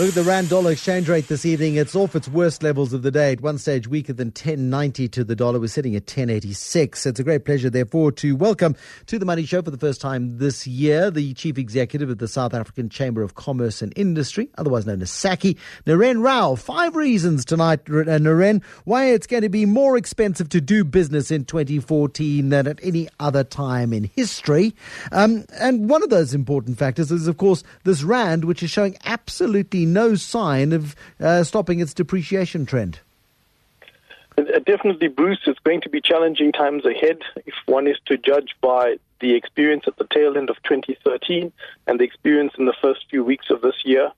Look at the rand dollar exchange rate this evening. It's off its worst levels of the day. At one stage, weaker than 1090 to the dollar. We're sitting at 1086. It's a great pleasure, therefore, to welcome to the Money Show for the first time this year the chief executive of the South African Chamber of Commerce and Industry, otherwise known as SACCI, Neren Rau. Five reasons tonight, uh, Neren, why it's going to be more expensive to do business in 2014 than at any other time in history. Um, and one of those important factors is, of course, this rand, which is showing absolutely no sign of uh, stopping its depreciation trend. Uh, definitely, Bruce, it's going to be challenging times ahead if one is to judge by the experience at the tail end of 2013 and the experience in the first few weeks of this year.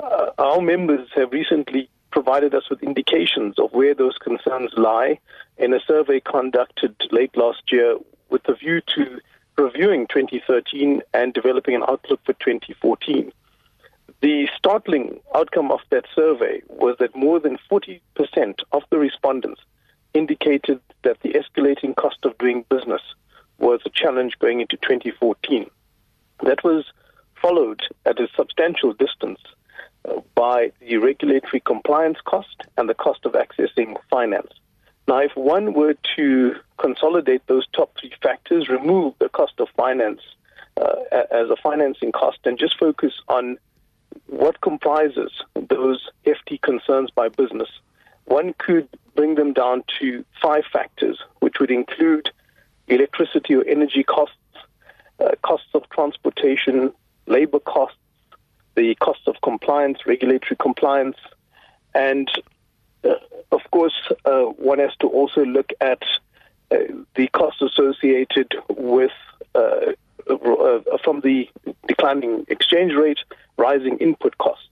Uh, our members have recently provided us with indications of where those concerns lie in a survey conducted late last year with a view to reviewing 2013 and developing an outlook for 2014. Startling outcome of that survey was that more than 40% of the respondents indicated that the escalating cost of doing business was a challenge going into 2014. That was followed at a substantial distance uh, by the regulatory compliance cost and the cost of accessing finance. Now, if one were to consolidate those top three factors, remove the cost of finance uh, as a financing cost, and just focus on what comprises those hefty concerns by business, one could bring them down to five factors, which would include electricity or energy costs, uh, costs of transportation, labor costs, the cost of compliance, regulatory compliance, and uh, of course, uh, one has to also look at uh, the costs associated with uh, uh, from the declining exchange rate, rising input costs.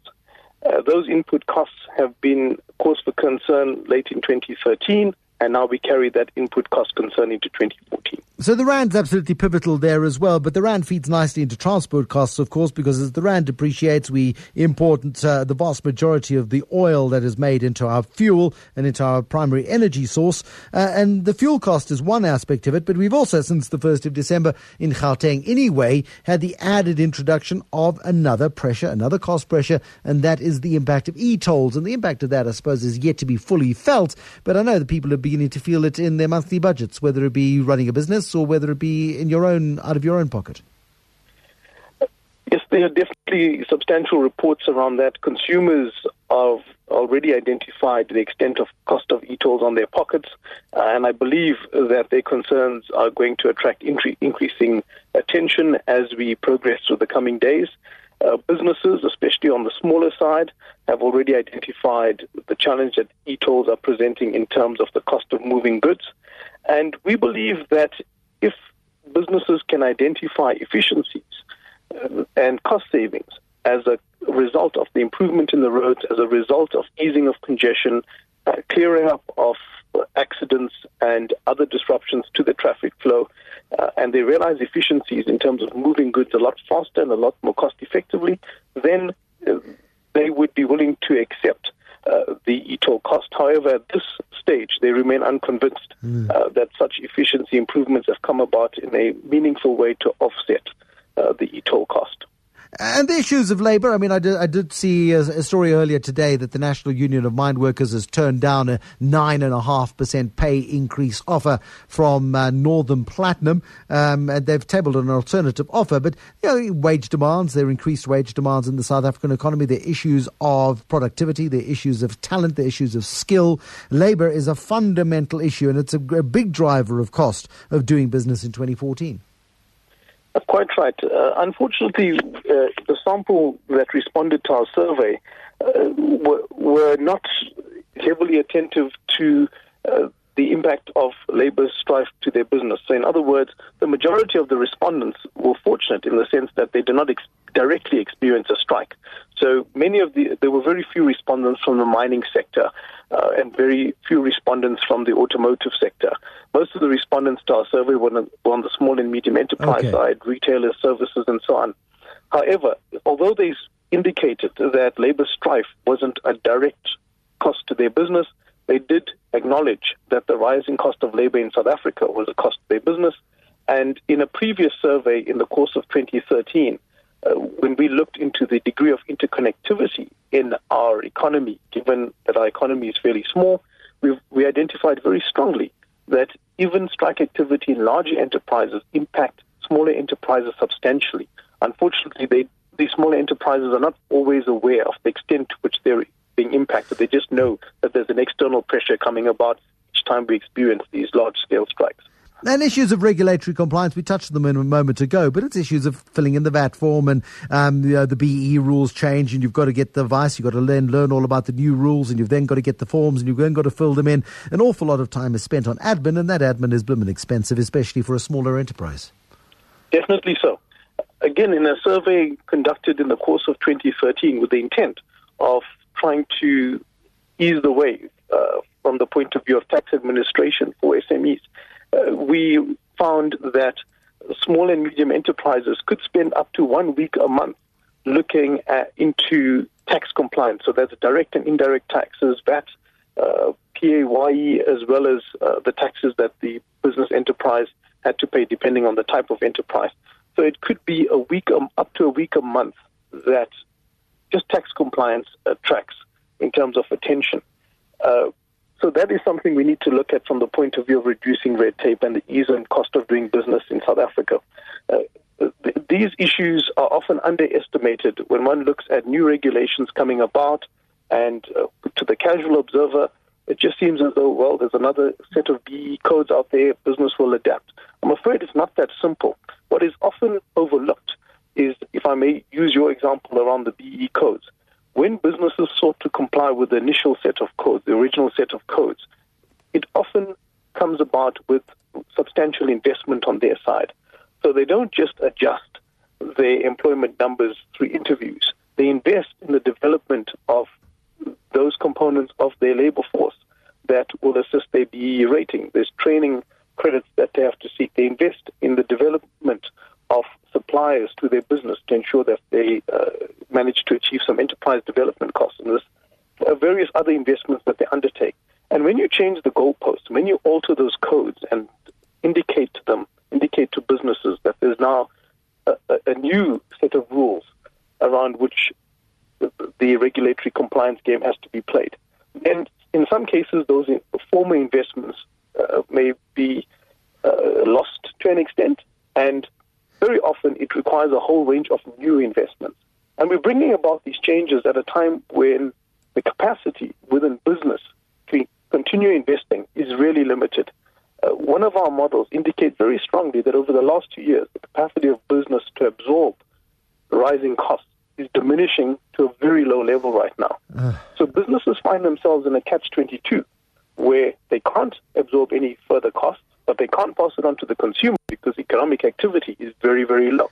Uh, those input costs have been cause for concern late in 2013 and now we carry that input cost concern into 2014. So the rand's absolutely pivotal there as well, but the rand feeds nicely into transport costs, of course, because as the rand depreciates, we import uh, the vast majority of the oil that is made into our fuel and into our primary energy source. Uh, and the fuel cost is one aspect of it, but we've also, since the 1st of December in Gauteng anyway, had the added introduction of another pressure, another cost pressure, and that is the impact of e-tolls. And the impact of that, I suppose, is yet to be fully felt, but I know that people are beginning to feel it in their monthly budgets, whether it be running a business or whether it be in your own out of your own pocket. Yes, there are definitely substantial reports around that. Consumers have already identified the extent of cost of e-tolls on their pockets, uh, and I believe that their concerns are going to attract increasing attention as we progress through the coming days. Uh, businesses, especially on the smaller side, have already identified the challenge that e-tolls are presenting in terms of the cost of moving goods. And we believe that if businesses can identify efficiencies uh, and cost savings as a result of the improvement in the roads, as a result of easing of congestion, uh, clearing up of accidents and other disruptions to the traffic flow, uh, and they realize efficiencies in terms of moving goods a lot faster and a lot more cost effectively, then uh, they would be willing to accept uh, the e-toll cost. However, at this stage, they remain unconvinced mm. uh, that such efficiency improvements have come about in a meaningful way to offset uh, the e-toll cost. And the issues of labour. I mean, I did, I did see a, a, story earlier today that the National Union of Mine Workers has turned down a 9.5% pay increase offer from uh, Northam Platinum. Um, and they've tabled an alternative offer. But, you know, wage demands, there are increased wage demands in the South African economy. Are issues of productivity, are issues of talent, are issues of skill. Labour is a fundamental issue, and it's a, a big driver of cost of doing business in 2014. Quite right. Uh, unfortunately, uh, the sample that responded to our survey uh, were, were, not heavily attentive to uh, the impact of labor's strife to their business. So, in other words, the majority of the respondents were fortunate in the sense that they did not ex- directly experience a strike. So, many of the there were very few respondents from the mining sector uh, and very few respondents from the automotive sector. Most of the respondents to our survey were on, were on the small and medium enterprise okay. side, retailers, services, and so on. However, although they indicated that labor strife wasn't a direct cost to their business, they did acknowledge that the rising cost of labor in South Africa was a cost to their business. And in a previous survey in the course of 2013, uh, when we looked into the degree of interconnectivity in our economy, given that our economy is fairly small, we we identified very strongly that even strike activity in larger enterprises impact smaller enterprises substantially. Unfortunately, they, these smaller enterprises are not always aware of the extent to which they're being impacted. They just know that there's an external pressure coming about each time we experience these large scale strikes. And issues of regulatory compliance, we touched on them a moment ago, but it's issues of filling in the VAT form and um, you know, the BE rules change and you've got to get the advice, you've got to learn, learn all about the new rules and you've then got to get the forms and you've then got to fill them in. An awful lot of time is spent on admin and that admin is blooming expensive, especially for a smaller enterprise. Definitely so. Again, in a survey conducted in the course of 2013 with the intent of trying to ease the way uh, from the point of view of tax administration for SMEs, we found that small and medium enterprises could spend up to one week a month looking at, into tax compliance. So that's direct and indirect taxes, VAT, uh, PAYE, as well as uh, the taxes that the business enterprise had to pay depending on the type of enterprise. So it could be a week, um, up to a week a month that just tax compliance uh, tracks in terms of attention. Uh, so that is something we need to look at from the point of view of reducing red tape and the ease and cost of doing business in South Africa. Uh, th- these issues are often underestimated when one looks at new regulations coming about, and uh, to the casual observer, it just seems as though, well, there's another set of BE codes out there, business will adapt. I'm afraid it's not that simple. What is often overlooked is, if I may use your example around the BE codes, when businesses sought to comply with the initial set of codes, the original set of codes, it often comes about with substantial investment on their side. So they don't just adjust their employment numbers through interviews. They invest in the development of those components of their labor force that will assist their BE rating. There's training credits that they have to seek. They invest in the development of suppliers to their business to ensure that they uh, manage to achieve some enterprise development costs and there's uh, various other investments that they undertake. And when you change the goalposts, when you alter those codes and indicate to them, indicate to businesses that there's now a, a new set of rules around which the regulatory compliance game has to be played. And in some cases, those former investments uh, may be uh, lost to an extent, and very often it requires a whole range of new investments. And we're bringing about these changes at a time when the capacity within business to continue investing is really limited. Uh, one of our models indicates very strongly that over the last two years, the capacity of business to absorb rising costs is diminishing to a very low level right now. Uh. So businesses find themselves in a catch 22 where they can't absorb any further costs, but they can't pass it on to the consumer because economic activity is very, very low.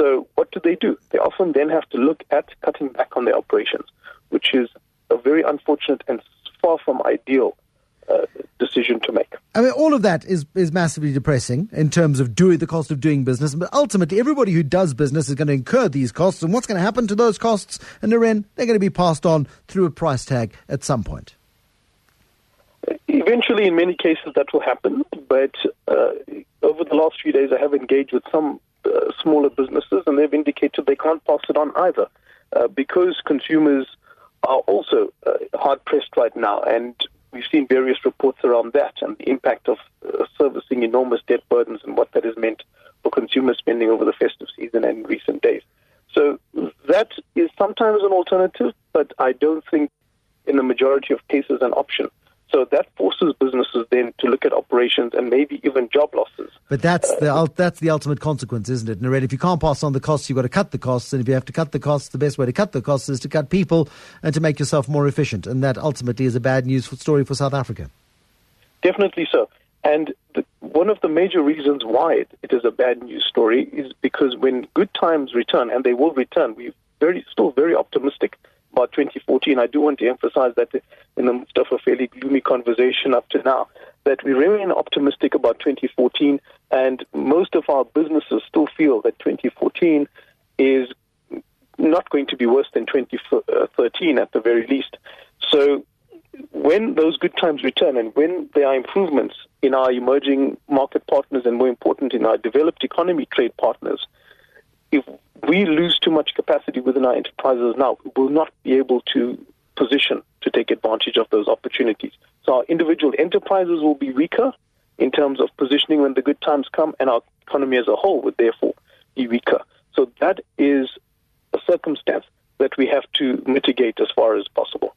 So what do they do? They often then have to look at cutting back on their operations, which is a very unfortunate and far from ideal uh, decision to make. I mean, all of that is, is massively depressing in terms of doing the cost of doing business. But ultimately, everybody who does business is going to incur these costs. And what's going to happen to those costs? And they're they're going to be passed on through a price tag at some point. Eventually, in many cases, that will happen. But uh, over the last few days, I have engaged with some uh, smaller businesses, and they've indicated they can't pass it on either uh, because consumers are also uh, hard pressed right now. And we've seen various reports around that and the impact of uh, servicing enormous debt burdens and what that has meant for consumer spending over the festive season and recent days. So that is sometimes an alternative, but I don't think in the majority of cases an option. So that forces businesses then to look at operations and maybe even job losses. But that's the that's the ultimate consequence, isn't it? Neren, if you can't pass on the costs, you've got to cut the costs, and if you have to cut the costs, the best way to cut the costs is to cut people and to make yourself more efficient, and that ultimately is a bad news story for South Africa. Definitely so. And the, one of the major reasons why it, it is a bad news story is because when good times return, and they will return, we're very still very optimistic about 2014. I do want to emphasize that in the midst of a fairly gloomy conversation up to now, that we remain optimistic about 2014, and most of our businesses still feel that 2014 is not going to be worse than 2013 at the very least. So when those good times return and when there are improvements in our emerging market partners and more important in our developed economy trade partners, if we lose too much capacity within our enterprises now, we will not be able to position to take advantage of those opportunities. So our individual enterprises will be weaker in terms of positioning when the good times come, and our economy as a whole would therefore be weaker. So that is a circumstance that we have to mitigate as far as possible.